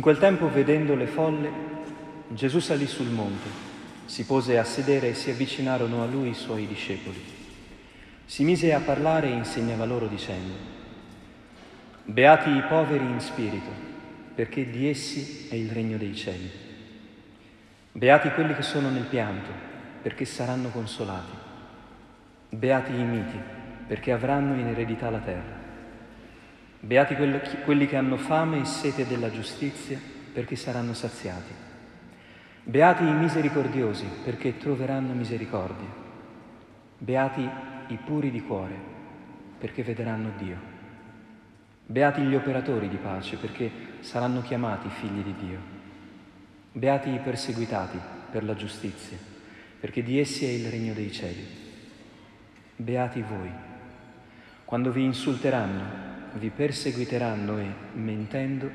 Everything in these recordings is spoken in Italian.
In quel tempo, vedendo le folle, Gesù salì sul monte, si pose a sedere e si avvicinarono a lui i suoi discepoli. Si mise a parlare e insegnava loro dicendo, Beati i poveri in spirito, perché di essi è il regno dei cieli. Beati quelli che sono nel pianto, perché saranno consolati. Beati i miti, perché avranno in eredità la terra. Beati quelli che hanno fame e sete della giustizia, perché saranno saziati. Beati i misericordiosi, perché troveranno misericordia. Beati i puri di cuore, perché vedranno Dio. Beati gli operatori di pace, perché saranno chiamati figli di Dio. Beati i perseguitati per la giustizia, perché di essi è il regno dei cieli. Beati voi, quando vi insulteranno vi perseguiteranno e, mentendo,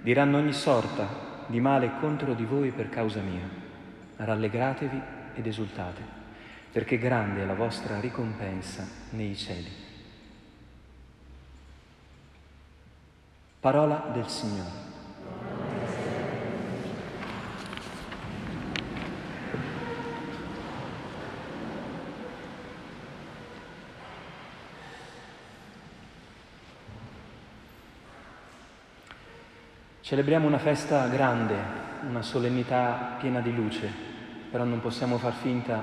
diranno ogni sorta di male contro di voi per causa mia. Rallegratevi ed esultate, perché grande è la vostra ricompensa nei cieli. Parola del Signore. Celebriamo una festa grande, una solennità piena di luce, però non possiamo far finta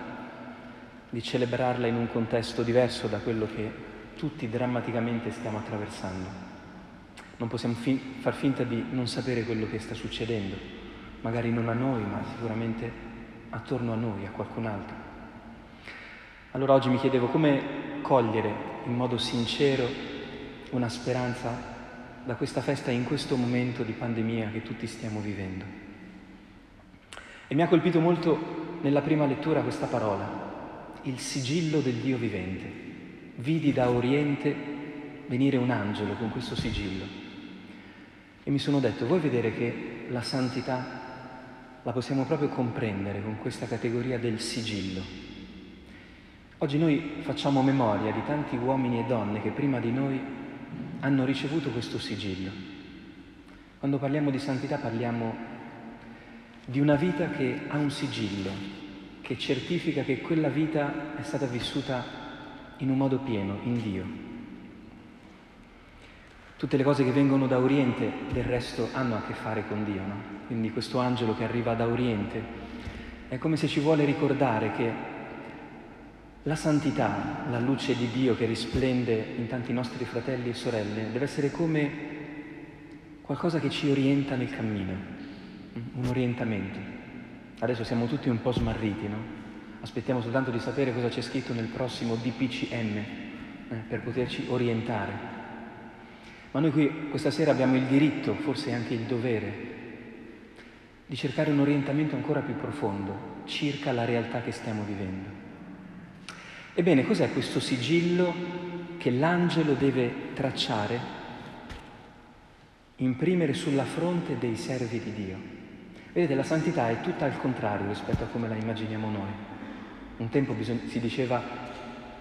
di celebrarla in un contesto diverso da quello che tutti drammaticamente stiamo attraversando. Non possiamo fi- far finta di non sapere quello che sta succedendo, magari non a noi, ma sicuramente attorno a noi, a qualcun altro. Allora oggi mi chiedevo come cogliere in modo sincero una speranza da questa festa in questo momento di pandemia che tutti stiamo vivendo. E mi ha colpito molto nella prima lettura questa parola, il sigillo del Dio vivente. Vidi da Oriente venire un angelo con questo sigillo e mi sono detto, vuoi vedere che la santità la possiamo proprio comprendere con questa categoria del sigillo? Oggi noi facciamo memoria di tanti uomini e donne che prima di noi hanno ricevuto questo sigillo. Quando parliamo di santità parliamo di una vita che ha un sigillo, che certifica che quella vita è stata vissuta in un modo pieno, in Dio. Tutte le cose che vengono da Oriente del resto hanno a che fare con Dio, no? Quindi questo angelo che arriva da Oriente è come se ci vuole ricordare che la santità, la luce di Dio che risplende in tanti nostri fratelli e sorelle, deve essere come qualcosa che ci orienta nel cammino, un orientamento. Adesso siamo tutti un po' smarriti, no? Aspettiamo soltanto di sapere cosa c'è scritto nel prossimo DPCM eh, per poterci orientare. Ma noi qui questa sera abbiamo il diritto, forse anche il dovere, di cercare un orientamento ancora più profondo circa la realtà che stiamo vivendo. Ebbene, cos'è questo sigillo che l'angelo deve tracciare, imprimere sulla fronte dei servi di Dio? Vedete, la santità è tutta al contrario rispetto a come la immaginiamo noi. Un tempo bisog- si diceva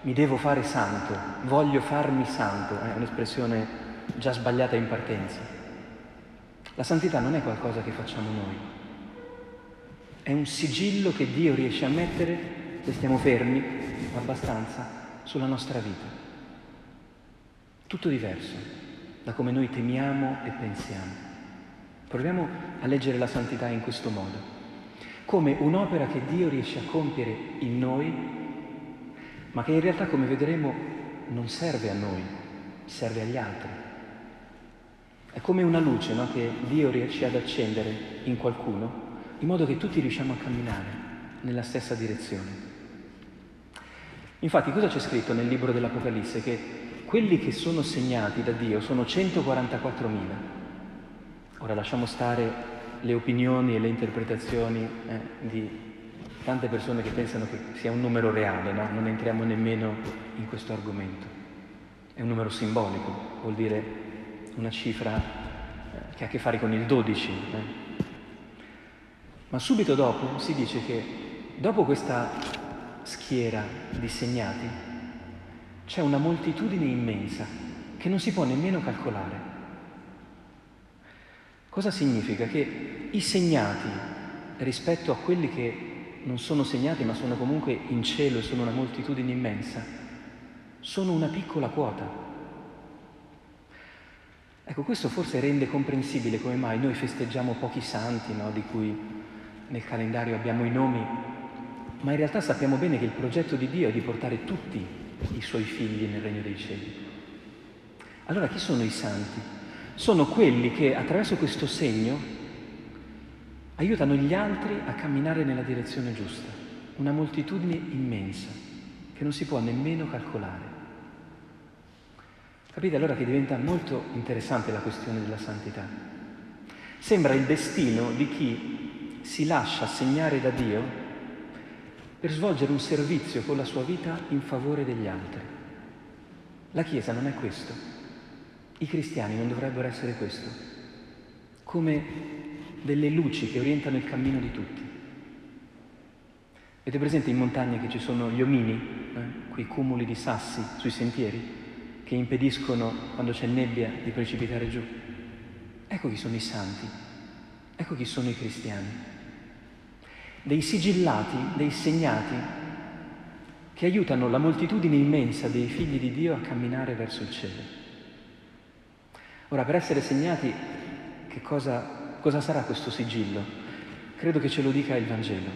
mi devo fare santo, voglio farmi santo, è un'espressione già sbagliata in partenza. La santità non è qualcosa che facciamo noi, è un sigillo che Dio riesce a mettere se stiamo fermi abbastanza sulla nostra vita. Tutto diverso da come noi temiamo e pensiamo. Proviamo a leggere la santità in questo modo, come un'opera che Dio riesce a compiere in noi, ma che in realtà, come vedremo, non serve a noi, serve agli altri. È come una luce no? che Dio riesce ad accendere in qualcuno, in modo che tutti riusciamo a camminare nella stessa direzione. Infatti cosa c'è scritto nel libro dell'Apocalisse? Che quelli che sono segnati da Dio sono 144.000. Ora lasciamo stare le opinioni e le interpretazioni eh, di tante persone che pensano che sia un numero reale, no? non entriamo nemmeno in questo argomento. È un numero simbolico, vuol dire una cifra eh, che ha a che fare con il 12. Eh? Ma subito dopo si dice che dopo questa schiera di segnati, c'è una moltitudine immensa che non si può nemmeno calcolare. Cosa significa? Che i segnati rispetto a quelli che non sono segnati ma sono comunque in cielo e sono una moltitudine immensa, sono una piccola quota. Ecco, questo forse rende comprensibile come mai noi festeggiamo pochi santi, no? di cui nel calendario abbiamo i nomi, ma in realtà sappiamo bene che il progetto di Dio è di portare tutti i suoi figli nel regno dei cieli. Allora chi sono i santi? Sono quelli che attraverso questo segno aiutano gli altri a camminare nella direzione giusta, una moltitudine immensa che non si può nemmeno calcolare. Capite allora che diventa molto interessante la questione della santità. Sembra il destino di chi si lascia segnare da Dio per svolgere un servizio con la sua vita in favore degli altri. La Chiesa non è questo. I cristiani non dovrebbero essere questo. Come delle luci che orientano il cammino di tutti. Avete presente in montagna che ci sono gli omini, eh? quei cumuli di sassi sui sentieri? che impediscono, quando c'è nebbia, di precipitare giù. Ecco chi sono i santi, ecco chi sono i cristiani. Dei sigillati, dei segnati, che aiutano la moltitudine immensa dei figli di Dio a camminare verso il cielo. Ora, per essere segnati, che cosa, cosa sarà questo sigillo? Credo che ce lo dica il Vangelo.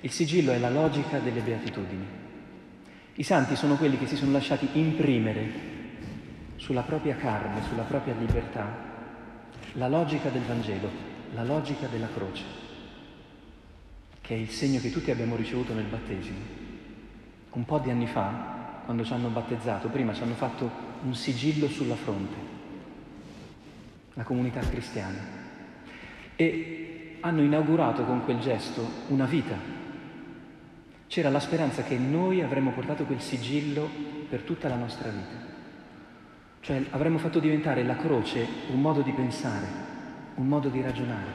Il sigillo è la logica delle beatitudini. I santi sono quelli che si sono lasciati imprimere sulla propria carne, sulla propria libertà, la logica del Vangelo, la logica della croce, che è il segno che tutti abbiamo ricevuto nel battesimo. Un po' di anni fa, quando ci hanno battezzato, prima ci hanno fatto un sigillo sulla fronte, la comunità cristiana, e hanno inaugurato con quel gesto una vita. C'era la speranza che noi avremmo portato quel sigillo per tutta la nostra vita. Cioè avremmo fatto diventare la croce un modo di pensare, un modo di ragionare.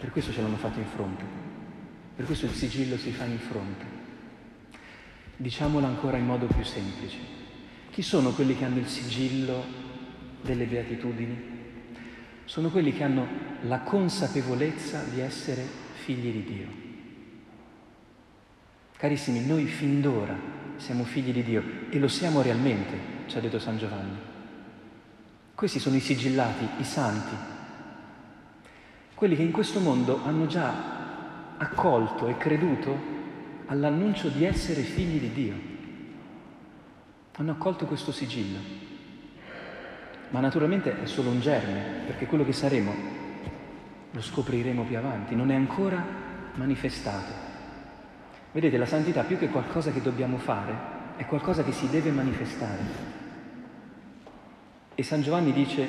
Per questo ce l'hanno fatto in fronte. Per questo il sigillo si fa in fronte. Diciamolo ancora in modo più semplice. Chi sono quelli che hanno il sigillo delle beatitudini? Sono quelli che hanno la consapevolezza di essere figli di Dio. Carissimi, noi fin d'ora siamo figli di Dio e lo siamo realmente, ci ha detto San Giovanni. Questi sono i sigillati, i santi, quelli che in questo mondo hanno già accolto e creduto all'annuncio di essere figli di Dio. Hanno accolto questo sigillo. Ma naturalmente è solo un germe, perché quello che saremo lo scopriremo più avanti, non è ancora manifestato. Vedete, la santità più che qualcosa che dobbiamo fare, è qualcosa che si deve manifestare. E San Giovanni dice,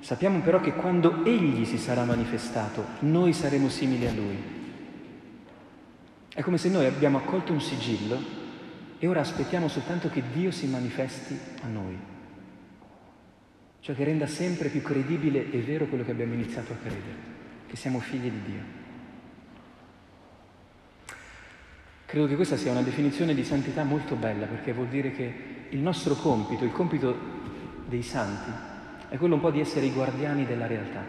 sappiamo però che quando Egli si sarà manifestato, noi saremo simili a Lui. È come se noi abbiamo accolto un sigillo e ora aspettiamo soltanto che Dio si manifesti a noi, cioè che renda sempre più credibile e vero quello che abbiamo iniziato a credere, che siamo figli di Dio. Credo che questa sia una definizione di santità molto bella perché vuol dire che il nostro compito, il compito dei santi è quello un po' di essere i guardiani della realtà,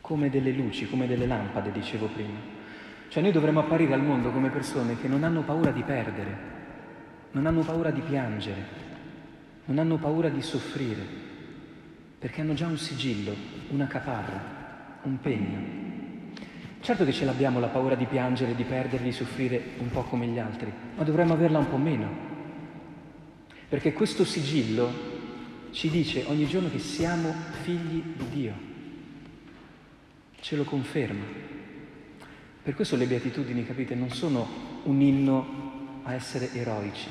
come delle luci, come delle lampade, dicevo prima. Cioè noi dovremmo apparire al mondo come persone che non hanno paura di perdere, non hanno paura di piangere, non hanno paura di soffrire, perché hanno già un sigillo, una caparra, un pegno. Certo che ce l'abbiamo la paura di piangere, di perdere, di soffrire un po' come gli altri, ma dovremmo averla un po' meno, perché questo sigillo ci dice ogni giorno che siamo figli di Dio, ce lo conferma. Per questo le beatitudini, capite, non sono un inno a essere eroici,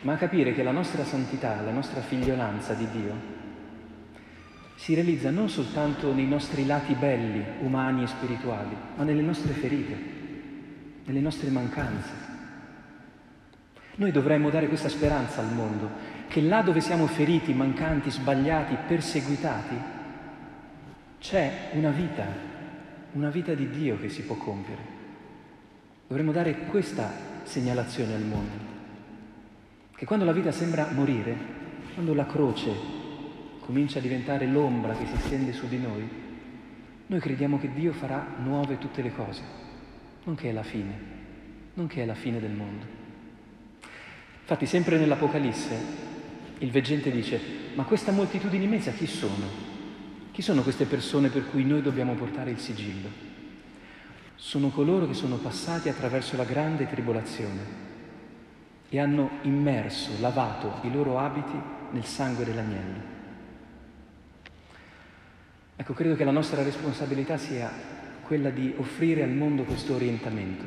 ma a capire che la nostra santità, la nostra figliolanza di Dio si realizza non soltanto nei nostri lati belli, umani e spirituali, ma nelle nostre ferite, nelle nostre mancanze. Noi dovremmo dare questa speranza al mondo, che là dove siamo feriti, mancanti, sbagliati, perseguitati, c'è una vita, una vita di Dio che si può compiere. Dovremmo dare questa segnalazione al mondo, che quando la vita sembra morire, quando la croce comincia a diventare l'ombra che si stende su di noi, noi crediamo che Dio farà nuove tutte le cose, non che è la fine, non che è la fine del mondo. Infatti sempre nell'Apocalisse il veggente dice, ma questa moltitudine immensa chi sono? Chi sono queste persone per cui noi dobbiamo portare il sigillo? Sono coloro che sono passati attraverso la grande tribolazione e hanno immerso, lavato i loro abiti nel sangue dell'agnello. Ecco, credo che la nostra responsabilità sia quella di offrire al mondo questo orientamento,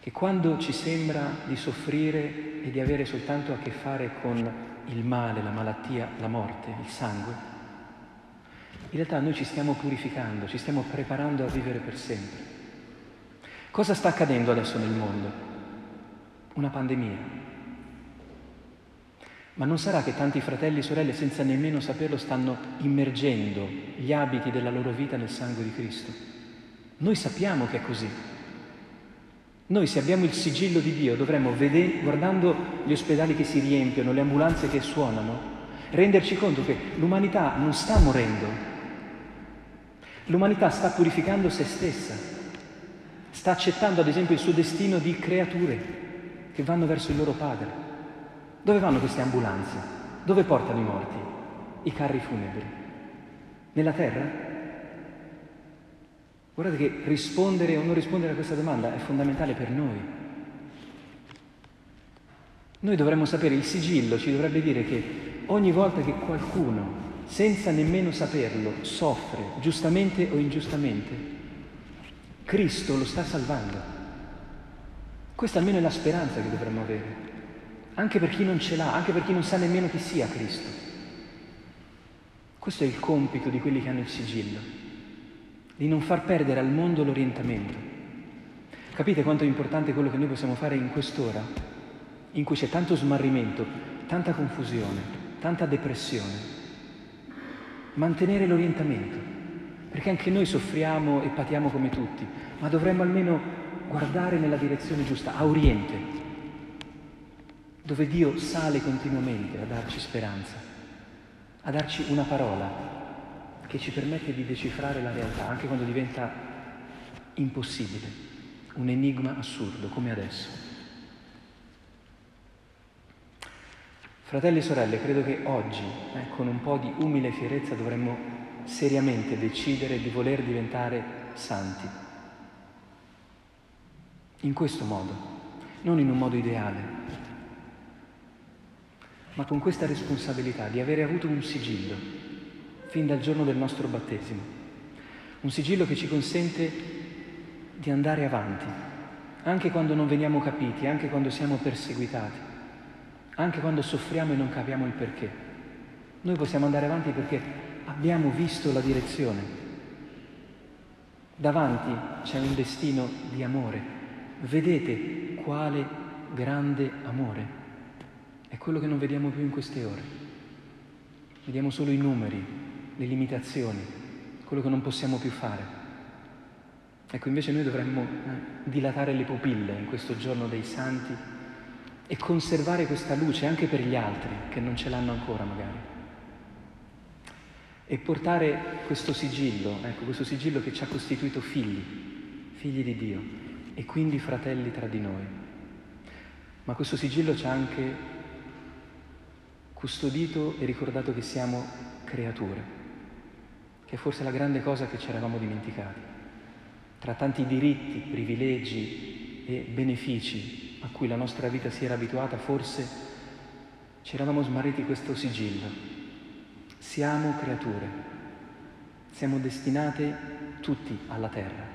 che quando ci sembra di soffrire e di avere soltanto a che fare con il male, la malattia, la morte, il sangue, in realtà noi ci stiamo purificando, ci stiamo preparando a vivere per sempre. Cosa sta accadendo adesso nel mondo? Una pandemia, ma non sarà che tanti fratelli e sorelle, senza nemmeno saperlo, stanno immergendo gli abiti della loro vita nel sangue di Cristo? Noi sappiamo che è così. Noi se abbiamo il sigillo di Dio dovremmo, vedere, guardando gli ospedali che si riempiono, le ambulanze che suonano, renderci conto che l'umanità non sta morendo. L'umanità sta purificando se stessa. Sta accettando ad esempio il suo destino di creature che vanno verso il loro Padre. Dove vanno queste ambulanze? Dove portano i morti? I carri funebri? Nella terra? Guardate che rispondere o non rispondere a questa domanda è fondamentale per noi. Noi dovremmo sapere, il sigillo ci dovrebbe dire che ogni volta che qualcuno, senza nemmeno saperlo, soffre, giustamente o ingiustamente, Cristo lo sta salvando. Questa almeno è la speranza che dovremmo avere anche per chi non ce l'ha, anche per chi non sa nemmeno chi sia Cristo. Questo è il compito di quelli che hanno il sigillo, di non far perdere al mondo l'orientamento. Capite quanto è importante quello che noi possiamo fare in quest'ora, in cui c'è tanto smarrimento, tanta confusione, tanta depressione? Mantenere l'orientamento, perché anche noi soffriamo e patiamo come tutti, ma dovremmo almeno guardare nella direzione giusta, a oriente, dove Dio sale continuamente a darci speranza, a darci una parola che ci permette di decifrare la realtà, anche quando diventa impossibile, un enigma assurdo, come adesso. Fratelli e sorelle, credo che oggi, eh, con un po' di umile fierezza, dovremmo seriamente decidere di voler diventare santi. In questo modo, non in un modo ideale, ma con questa responsabilità di avere avuto un sigillo fin dal giorno del nostro battesimo, un sigillo che ci consente di andare avanti, anche quando non veniamo capiti, anche quando siamo perseguitati, anche quando soffriamo e non capiamo il perché. Noi possiamo andare avanti perché abbiamo visto la direzione. Davanti c'è un destino di amore. Vedete quale grande amore. È quello che non vediamo più in queste ore. Vediamo solo i numeri, le limitazioni, quello che non possiamo più fare. Ecco, invece noi dovremmo eh, dilatare le pupille in questo giorno dei santi e conservare questa luce anche per gli altri che non ce l'hanno ancora magari. E portare questo sigillo, ecco, questo sigillo che ci ha costituito figli, figli di Dio e quindi fratelli tra di noi. Ma questo sigillo ci ha anche custodito e ricordato che siamo creature, che è forse la grande cosa che ci eravamo dimenticati. Tra tanti diritti, privilegi e benefici a cui la nostra vita si era abituata, forse ci eravamo smarriti questo sigillo. Siamo creature, siamo destinate tutti alla terra,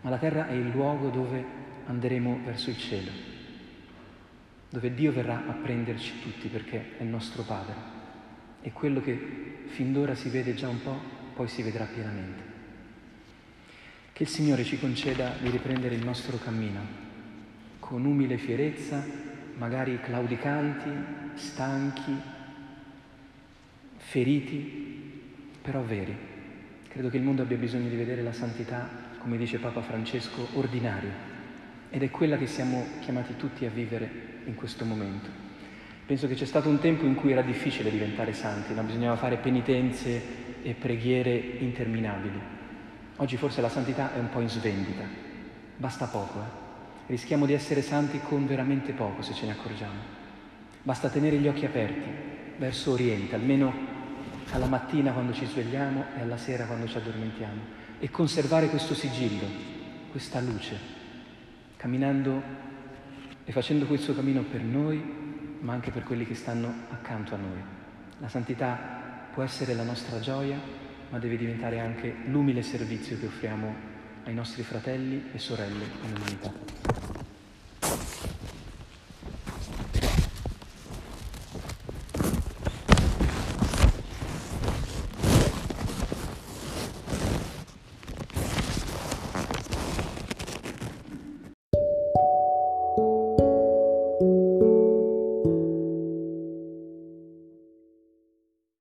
ma la terra è il luogo dove andremo verso il cielo dove Dio verrà a prenderci tutti perché è nostro Padre. E quello che fin d'ora si vede già un po', poi si vedrà pienamente. Che il Signore ci conceda di riprendere il nostro cammino con umile fierezza, magari claudicanti, stanchi, feriti, però veri. Credo che il mondo abbia bisogno di vedere la santità, come dice Papa Francesco, ordinaria ed è quella che siamo chiamati tutti a vivere in questo momento. Penso che c'è stato un tempo in cui era difficile diventare santi, no? bisognava fare penitenze e preghiere interminabili. Oggi forse la santità è un po' in svendita, basta poco. Eh? Rischiamo di essere santi con veramente poco se ce ne accorgiamo. Basta tenere gli occhi aperti verso Oriente, almeno alla mattina quando ci svegliamo e alla sera quando ci addormentiamo, e conservare questo sigillo, questa luce, camminando e facendo questo cammino per noi ma anche per quelli che stanno accanto a noi. La santità può essere la nostra gioia, ma deve diventare anche l'umile servizio che offriamo ai nostri fratelli e sorelle nell'umanità.